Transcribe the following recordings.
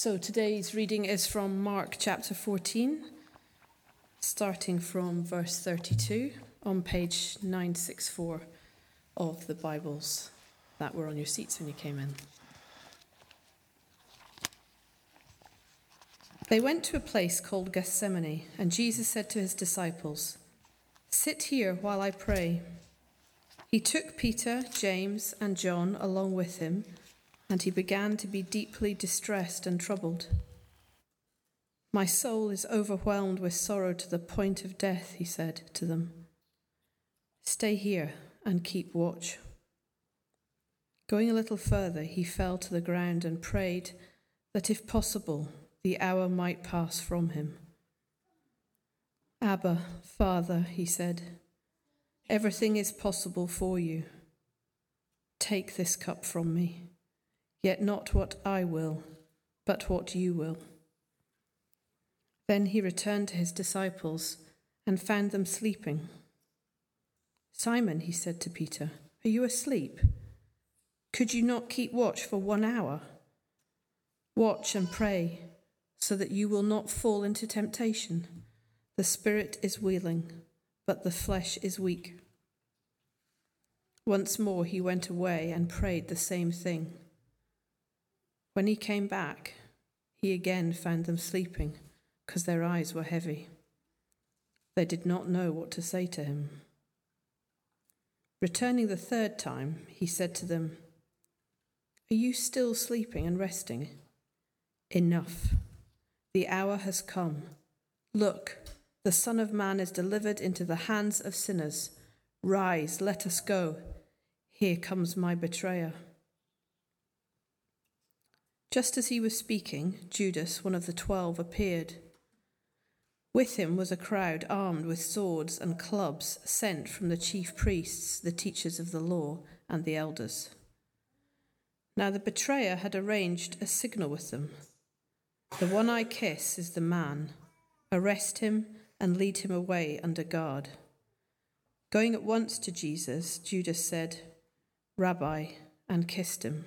So today's reading is from Mark chapter 14, starting from verse 32 on page 964 of the Bibles that were on your seats when you came in. They went to a place called Gethsemane, and Jesus said to his disciples, Sit here while I pray. He took Peter, James, and John along with him and he began to be deeply distressed and troubled. My soul is overwhelmed with sorrow to the point of death, he said to them. Stay here and keep watch. Going a little further, he fell to the ground and prayed that, if possible, the hour might pass from him. Abba, Father, he said, everything is possible for you. Take this cup from me. Yet not what I will, but what you will. Then he returned to his disciples and found them sleeping. Simon, he said to Peter, are you asleep? Could you not keep watch for one hour? Watch and pray so that you will not fall into temptation. The spirit is willing, but the flesh is weak. Once more he went away and prayed the same thing. When he came back, he again found them sleeping because their eyes were heavy. They did not know what to say to him. Returning the third time, he said to them, Are you still sleeping and resting? Enough. The hour has come. Look, the Son of Man is delivered into the hands of sinners. Rise, let us go. Here comes my betrayer. Just as he was speaking, Judas, one of the twelve, appeared. With him was a crowd armed with swords and clubs sent from the chief priests, the teachers of the law, and the elders. Now the betrayer had arranged a signal with them. The one I kiss is the man. Arrest him and lead him away under guard. Going at once to Jesus, Judas said, Rabbi, and kissed him.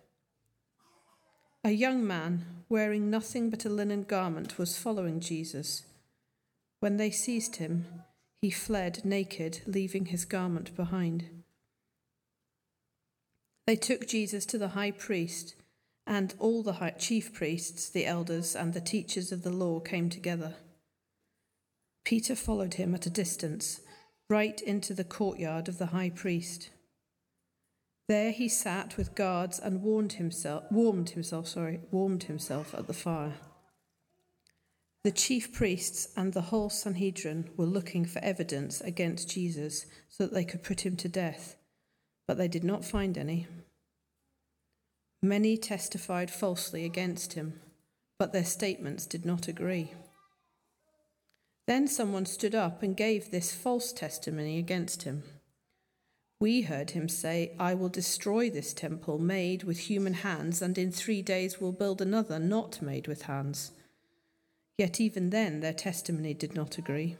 A young man, wearing nothing but a linen garment, was following Jesus. When they seized him, he fled naked, leaving his garment behind. They took Jesus to the high priest, and all the high, chief priests, the elders, and the teachers of the law came together. Peter followed him at a distance, right into the courtyard of the high priest. There he sat with guards and warmed himself, warmed himself, sorry, warmed himself at the fire. The chief priests and the whole Sanhedrin were looking for evidence against Jesus so that they could put him to death, but they did not find any. Many testified falsely against him, but their statements did not agree. Then someone stood up and gave this false testimony against him. We heard him say, I will destroy this temple made with human hands, and in three days will build another not made with hands. Yet even then their testimony did not agree.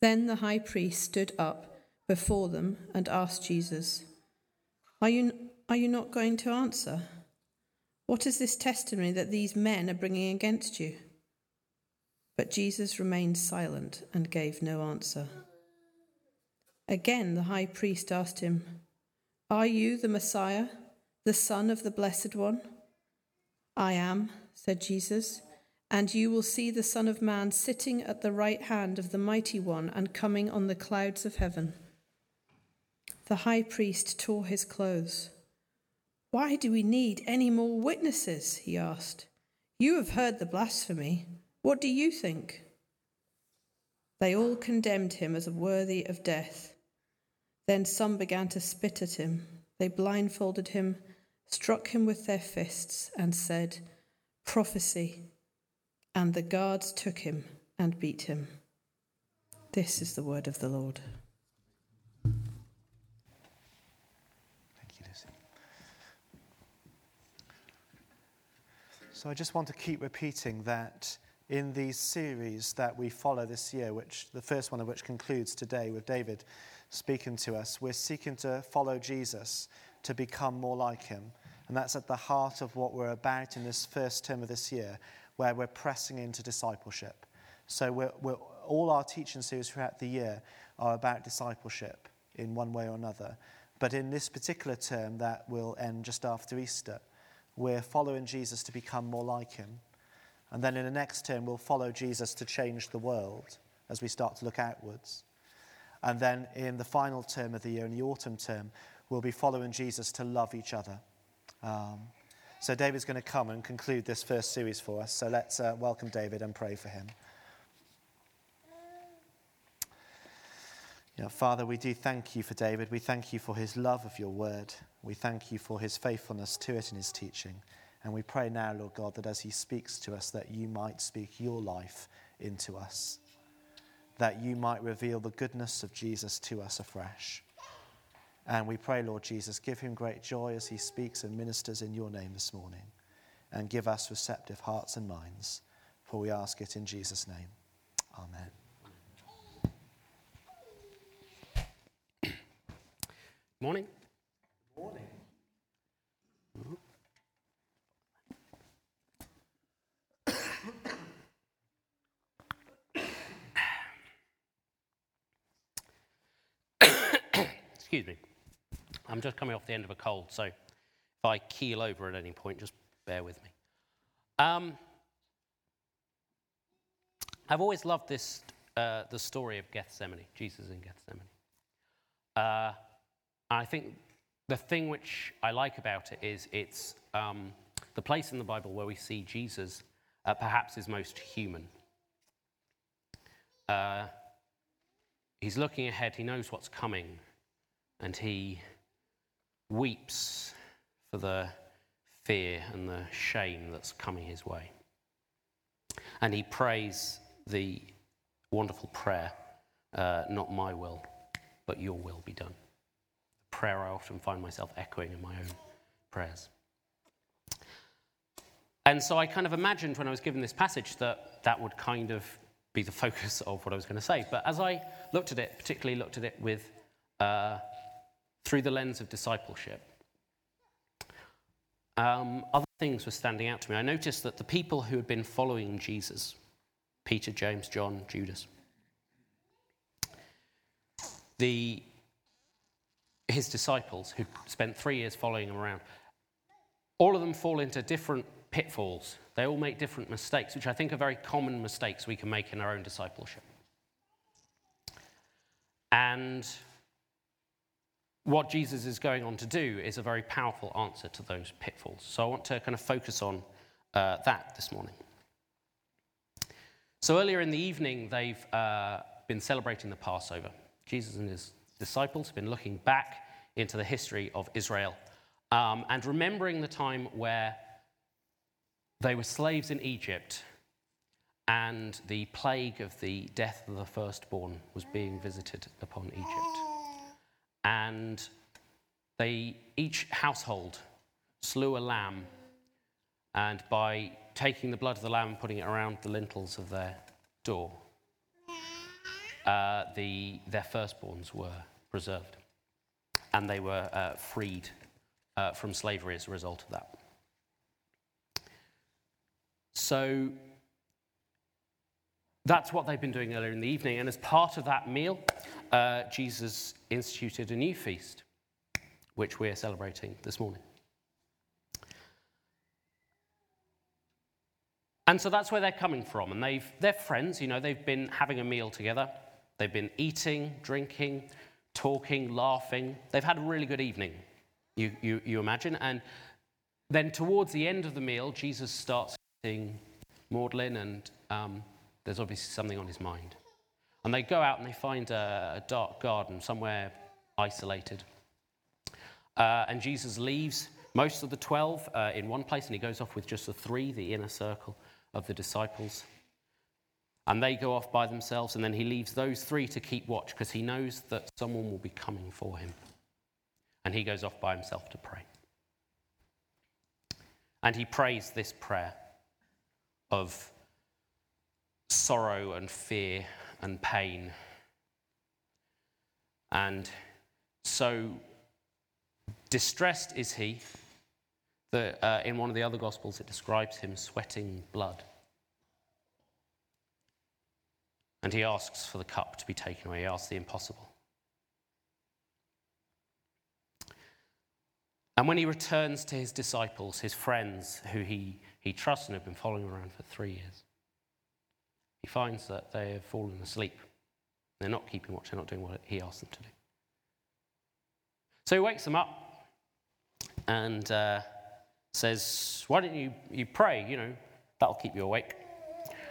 Then the high priest stood up before them and asked Jesus, Are you, are you not going to answer? What is this testimony that these men are bringing against you? But Jesus remained silent and gave no answer. Again, the high priest asked him, Are you the Messiah, the Son of the Blessed One? I am, said Jesus, and you will see the Son of Man sitting at the right hand of the Mighty One and coming on the clouds of heaven. The high priest tore his clothes. Why do we need any more witnesses? he asked. You have heard the blasphemy. What do you think? They all condemned him as worthy of death. Then some began to spit at him. They blindfolded him, struck him with their fists, and said, Prophecy. And the guards took him and beat him. This is the word of the Lord. Thank you, Lucy. So I just want to keep repeating that in these series that we follow this year, which the first one of which concludes today with David speaking to us, we're seeking to follow Jesus to become more like him. And that's at the heart of what we're about in this first term of this year, where we're pressing into discipleship. So we're, we're, all our teaching series throughout the year are about discipleship in one way or another. But in this particular term that will end just after Easter, we're following Jesus to become more like him. And then in the next term, we'll follow Jesus to change the world as we start to look outwards. And then in the final term of the year, in the autumn term, we'll be following Jesus to love each other. Um, so David's going to come and conclude this first series for us. So let's uh, welcome David and pray for him. Yeah, Father, we do thank you for David. We thank you for his love of your word. We thank you for his faithfulness to it in his teaching. And we pray now, Lord God, that as he speaks to us, that you might speak your life into us, that you might reveal the goodness of Jesus to us afresh. And we pray, Lord Jesus, give him great joy as he speaks and ministers in your name this morning. And give us receptive hearts and minds, for we ask it in Jesus' name. Amen. Morning. Excuse me. I'm just coming off the end of a cold, so if I keel over at any point, just bear with me. Um, I've always loved this, uh, the story of Gethsemane, Jesus in Gethsemane. Uh, I think the thing which I like about it is it's um, the place in the Bible where we see Jesus uh, perhaps is most human. Uh, he's looking ahead, he knows what's coming, and he weeps for the fear and the shame that's coming his way. And he prays the wonderful prayer uh, not my will, but your will be done. A prayer I often find myself echoing in my own prayers. And so I kind of imagined when I was given this passage that that would kind of be the focus of what I was going to say. But as I looked at it, particularly looked at it with uh, through the lens of discipleship, um, other things were standing out to me. I noticed that the people who had been following Jesus, Peter, James, John, Judas, the, his disciples who spent three years following him around, all of them fall into different pitfalls. They all make different mistakes, which I think are very common mistakes we can make in our own discipleship. And what Jesus is going on to do is a very powerful answer to those pitfalls. So I want to kind of focus on uh, that this morning. So earlier in the evening, they've uh, been celebrating the Passover. Jesus and his disciples have been looking back into the history of Israel um, and remembering the time where they were slaves in Egypt and the plague of the death of the firstborn was being visited upon Egypt. And they, each household slew a lamb, and by taking the blood of the lamb and putting it around the lintels of their door, uh, the, their firstborns were preserved. And they were uh, freed uh, from slavery as a result of that. So that's what they've been doing earlier in the evening. And as part of that meal, uh, Jesus instituted a new feast, which we're celebrating this morning. And so that's where they're coming from. And they've, they're friends, you know, they've been having a meal together. They've been eating, drinking, talking, laughing. They've had a really good evening, you, you, you imagine. And then towards the end of the meal, Jesus starts eating Maudlin, and um, there's obviously something on his mind. And they go out and they find a, a dark garden somewhere isolated. Uh, and Jesus leaves most of the 12 uh, in one place, and he goes off with just the three, the inner circle of the disciples. And they go off by themselves, and then he leaves those three to keep watch because he knows that someone will be coming for him. And he goes off by himself to pray. And he prays this prayer of sorrow and fear and pain. And so distressed is he that uh, in one of the other Gospels it describes him sweating blood. And he asks for the cup to be taken away. He asks the impossible. And when he returns to his disciples, his friends, who he, he trusts and have been following around for three years, he finds that they have fallen asleep. They're not keeping watch, they're not doing what he asked them to do. So he wakes them up and uh, says, Why don't you, you pray? You know, that'll keep you awake.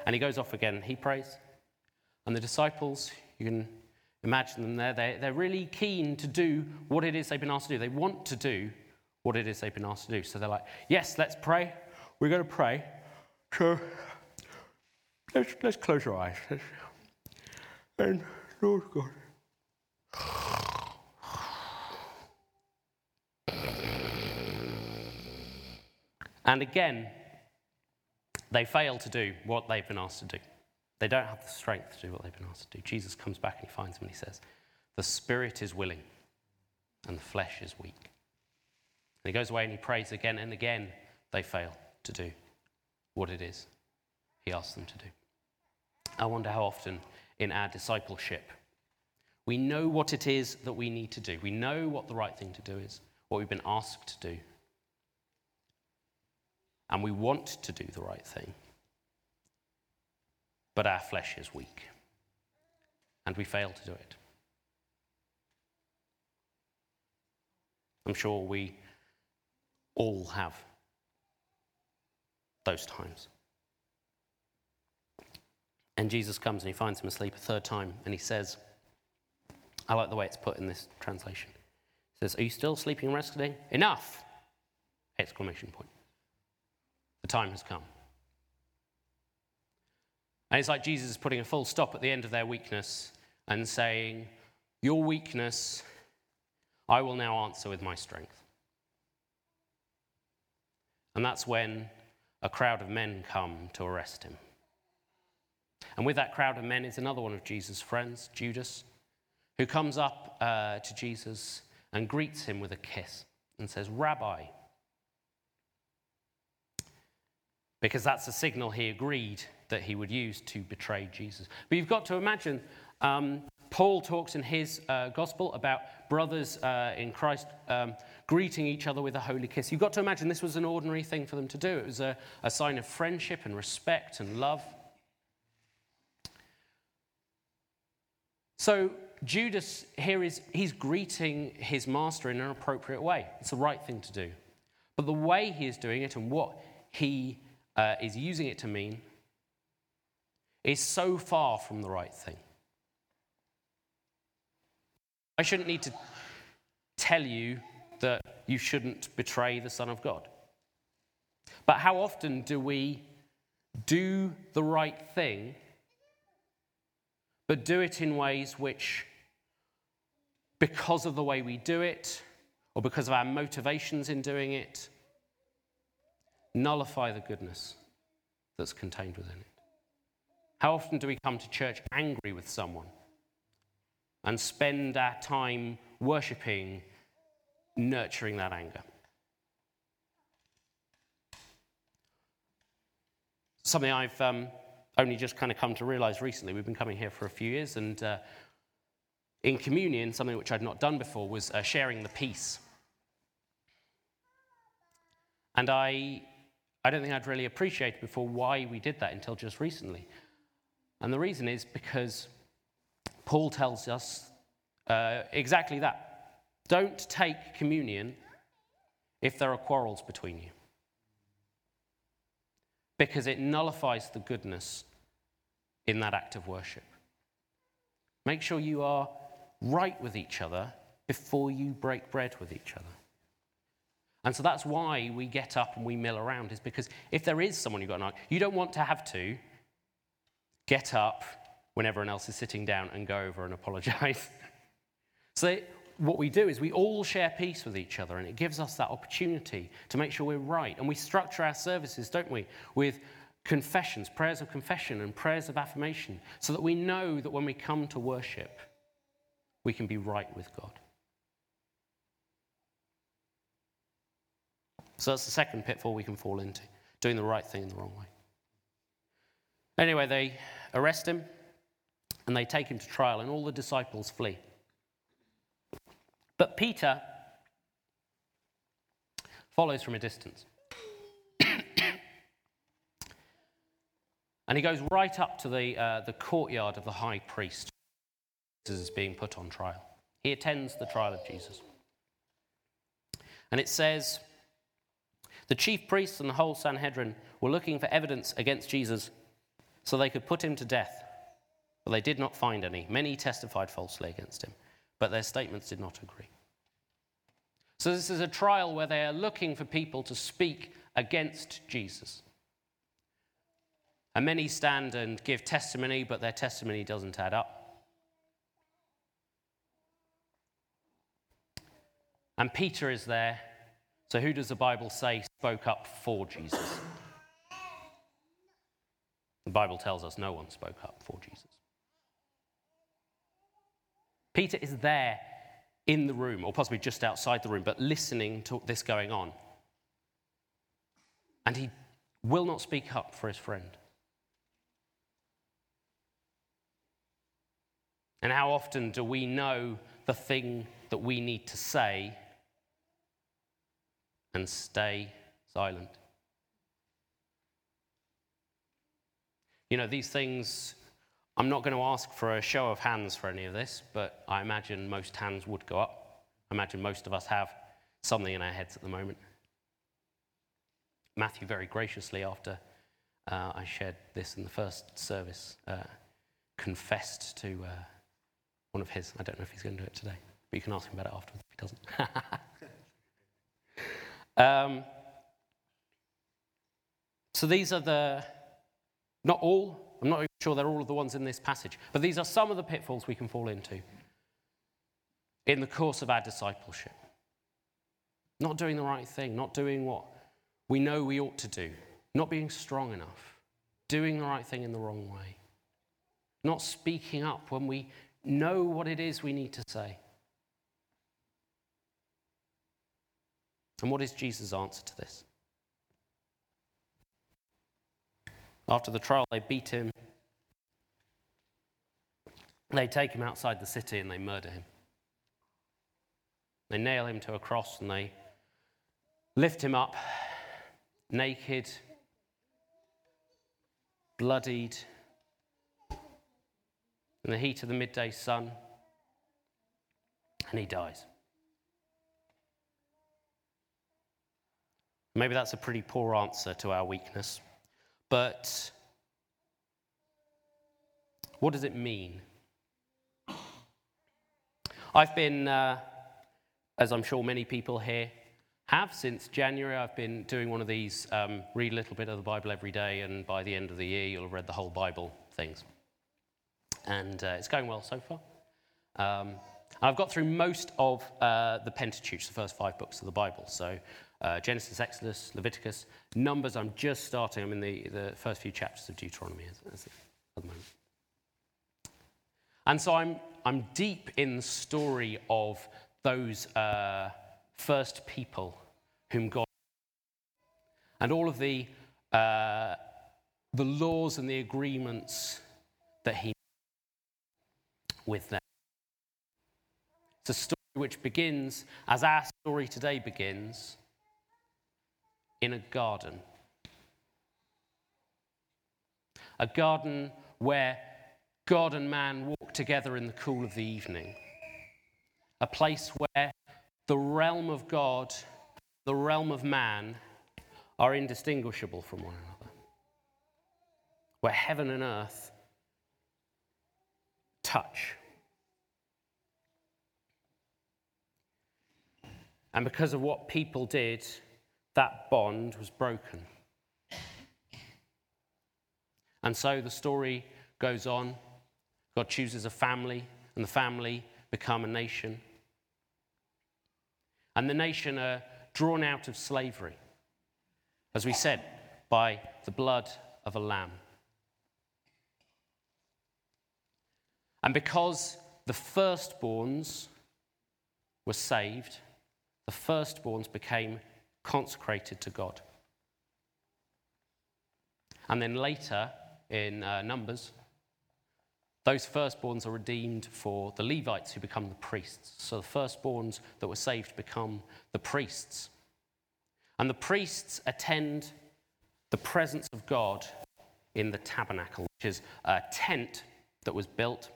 And he goes off again, he prays. And the disciples, you can imagine them there, they're, they're really keen to do what it is they've been asked to do. They want to do what it is they've been asked to do. So they're like, Yes, let's pray. We're going to pray. So let's, let's close our eyes. Let's, and Lord God. And again, they fail to do what they've been asked to do. They don't have the strength to do what they've been asked to do. Jesus comes back and he finds them and he says, The spirit is willing and the flesh is weak. And he goes away and he prays again and again. They fail to do what it is he asks them to do. I wonder how often in our discipleship we know what it is that we need to do. We know what the right thing to do is, what we've been asked to do and we want to do the right thing. But our flesh is weak, and we fail to do it. I'm sure we all have those times. And Jesus comes and he finds him asleep a third time, and he says, I like the way it's put in this translation. He says, Are you still sleeping and resting? Enough! Exclamation point. The time has come. And it's like Jesus is putting a full stop at the end of their weakness and saying, Your weakness, I will now answer with my strength. And that's when a crowd of men come to arrest him. And with that crowd of men is another one of Jesus' friends, Judas, who comes up uh, to Jesus and greets him with a kiss and says, Rabbi, because that's the signal he agreed that he would use to betray Jesus. But you've got to imagine, um, Paul talks in his uh, gospel about brothers uh, in Christ um, greeting each other with a holy kiss. You've got to imagine this was an ordinary thing for them to do, it was a, a sign of friendship and respect and love. So, Judas here is he's greeting his master in an appropriate way. It's the right thing to do. But the way he is doing it and what he uh, is using it to mean is so far from the right thing. I shouldn't need to tell you that you shouldn't betray the Son of God. But how often do we do the right thing, but do it in ways which, because of the way we do it, or because of our motivations in doing it, nullify the goodness that's contained within it? How often do we come to church angry with someone and spend our time worshipping, nurturing that anger? Something I've um, only just kind of come to realize recently. We've been coming here for a few years, and uh, in communion, something which I'd not done before was uh, sharing the peace. And I I don't think I'd really appreciated before why we did that until just recently. And the reason is because Paul tells us uh, exactly that. Don't take communion if there are quarrels between you, because it nullifies the goodness in that act of worship. Make sure you are right with each other before you break bread with each other. And so that's why we get up and we mill around, is because if there is someone you've got an argument, you don't want to have to get up when everyone else is sitting down and go over and apologize. so what we do is we all share peace with each other, and it gives us that opportunity to make sure we're right. And we structure our services, don't we, with confessions, prayers of confession, and prayers of affirmation, so that we know that when we come to worship, we can be right with God. So that's the second pitfall we can fall into doing the right thing in the wrong way. Anyway, they arrest him and they take him to trial, and all the disciples flee. But Peter follows from a distance. And he goes right up to the, uh, the courtyard of the high priest. Jesus is being put on trial. He attends the trial of Jesus. And it says, the chief priests and the whole Sanhedrin were looking for evidence against Jesus so they could put him to death. But they did not find any. Many testified falsely against him, but their statements did not agree. So, this is a trial where they are looking for people to speak against Jesus. And many stand and give testimony, but their testimony doesn't add up. And Peter is there so, who does the Bible say spoke up for Jesus? The Bible tells us no one spoke up for Jesus. Peter is there in the room, or possibly just outside the room, but listening to this going on. And he will not speak up for his friend. And how often do we know the thing that we need to say and stay silent. You know, these things, I'm not going to ask for a show of hands for any of this, but I imagine most hands would go up. I imagine most of us have something in our heads at the moment. Matthew, very graciously, after uh, I shared this in the first service, uh, confessed to uh, one of his. I don't know if he's going to do it today, but you can ask him about it afterwards if he doesn't. Um, so these are the, not all, I'm not even sure they're all of the ones in this passage, but these are some of the pitfalls we can fall into in the course of our discipleship. Not doing the right thing, not doing what we know we ought to do, not being strong enough, doing the right thing in the wrong way, not speaking up when we know what it is we need to say. And what is Jesus' answer to this? After the trial, they beat him. They take him outside the city and they murder him. They nail him to a cross and they lift him up, naked, bloodied, in the heat of the midday sun, and he dies. Maybe that's a pretty poor answer to our weakness. But what does it mean? I've been, uh, as I'm sure many people here have since January, I've been doing one of these um, read a little bit of the Bible every day, and by the end of the year, you'll have read the whole Bible things. And uh, it's going well so far. Um, I've got through most of uh, the Pentateuch, the first five books of the Bible. So uh, Genesis, Exodus, Leviticus. Numbers, I'm just starting. I'm in the, the first few chapters of Deuteronomy at the moment. And so I'm, I'm deep in the story of those uh, first people whom God and all of the, uh, the laws and the agreements that He with them. It's a story which begins as our story today begins in a garden. A garden where God and man walk together in the cool of the evening. A place where the realm of God, the realm of man, are indistinguishable from one another. Where heaven and earth touch. And because of what people did, that bond was broken. And so the story goes on. God chooses a family, and the family become a nation. And the nation are drawn out of slavery, as we said, by the blood of a lamb. And because the firstborns were saved, the firstborns became consecrated to God. And then later in uh, Numbers, those firstborns are redeemed for the Levites who become the priests. So the firstborns that were saved become the priests. And the priests attend the presence of God in the tabernacle, which is a tent that was built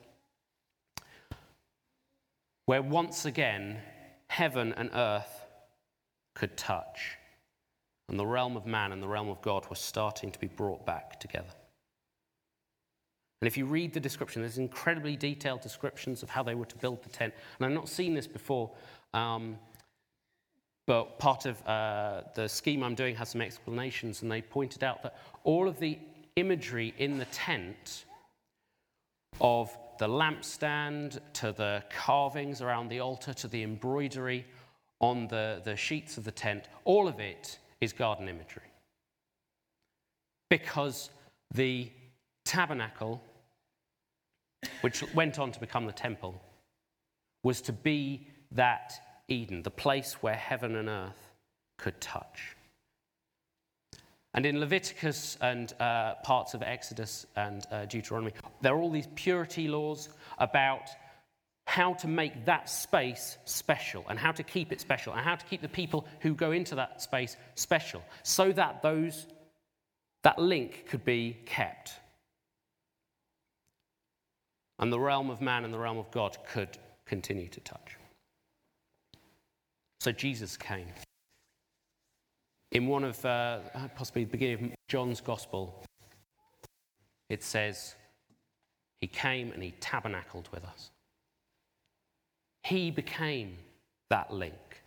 where once again heaven and earth could touch. And the realm of man and the realm of God were starting to be brought back together. And if you read the description, there's incredibly detailed descriptions of how they were to build the tent. And I've not seen this before, um, but part of uh, the scheme I'm doing has some explanations, and they pointed out that all of the imagery in the tent of the lampstand to the carvings around the altar to the embroidery on the, the sheets of the tent, all of it is garden imagery. Because the tabernacle, which went on to become the temple, was to be that Eden, the place where heaven and earth could touch. And in Leviticus and uh, parts of Exodus and uh, Deuteronomy, there are all these purity laws about how to make that space special and how to keep it special and how to keep the people who go into that space special so that those that link could be kept and the realm of man and the realm of God could continue to touch. So Jesus came in one of, uh, possibly the beginning of John's Gospel, it says, He came and He tabernacled with us. He became that link.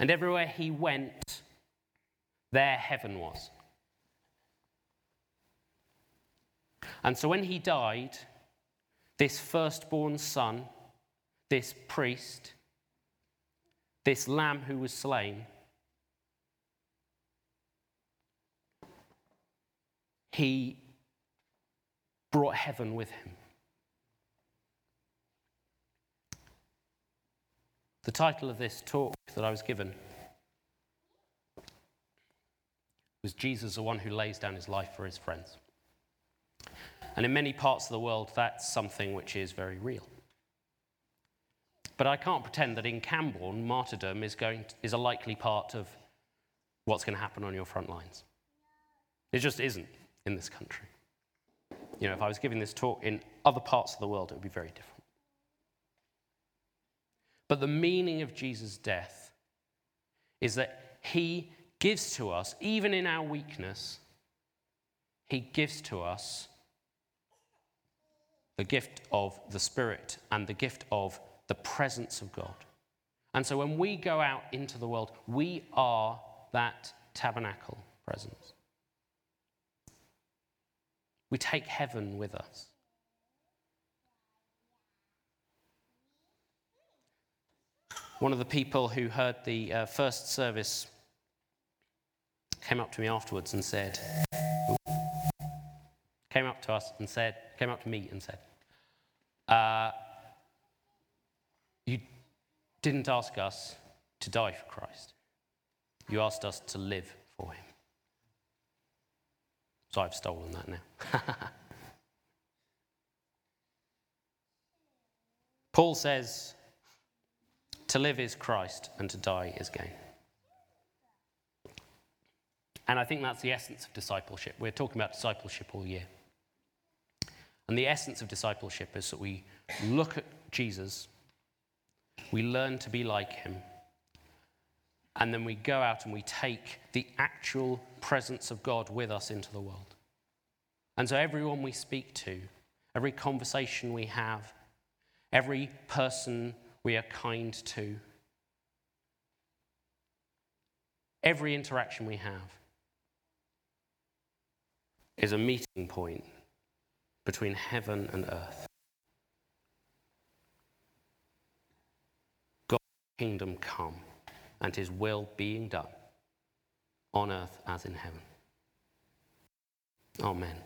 And everywhere He went, there heaven was. And so when He died, this firstborn son, this priest, this lamb who was slain, he brought heaven with him. The title of this talk that I was given was Jesus, the one who lays down his life for his friends. And in many parts of the world, that's something which is very real. But I can't pretend that in Camborne, martyrdom is, going to, is a likely part of what's going to happen on your front lines. It just isn't in this country. You know, if I was giving this talk in other parts of the world, it would be very different. But the meaning of Jesus' death is that he gives to us, even in our weakness, he gives to us the gift of the Spirit and the gift of the presence of God. And so when we go out into the world, we are that tabernacle presence. We take heaven with us. One of the people who heard the uh, first service came up to me afterwards and said, came up to us and said, came up to me and said, uh, You didn't ask us to die for Christ. You asked us to live for him. So I've stolen that now. Paul says, to live is Christ and to die is gain. And I think that's the essence of discipleship. We're talking about discipleship all year. And the essence of discipleship is that we look at Jesus, we learn to be like him, and then we go out and we take the actual presence of God with us into the world. And so, everyone we speak to, every conversation we have, every person we are kind to, Every interaction we have is a meeting point between heaven and earth. God's kingdom come and his will being done on earth as in heaven. Amen.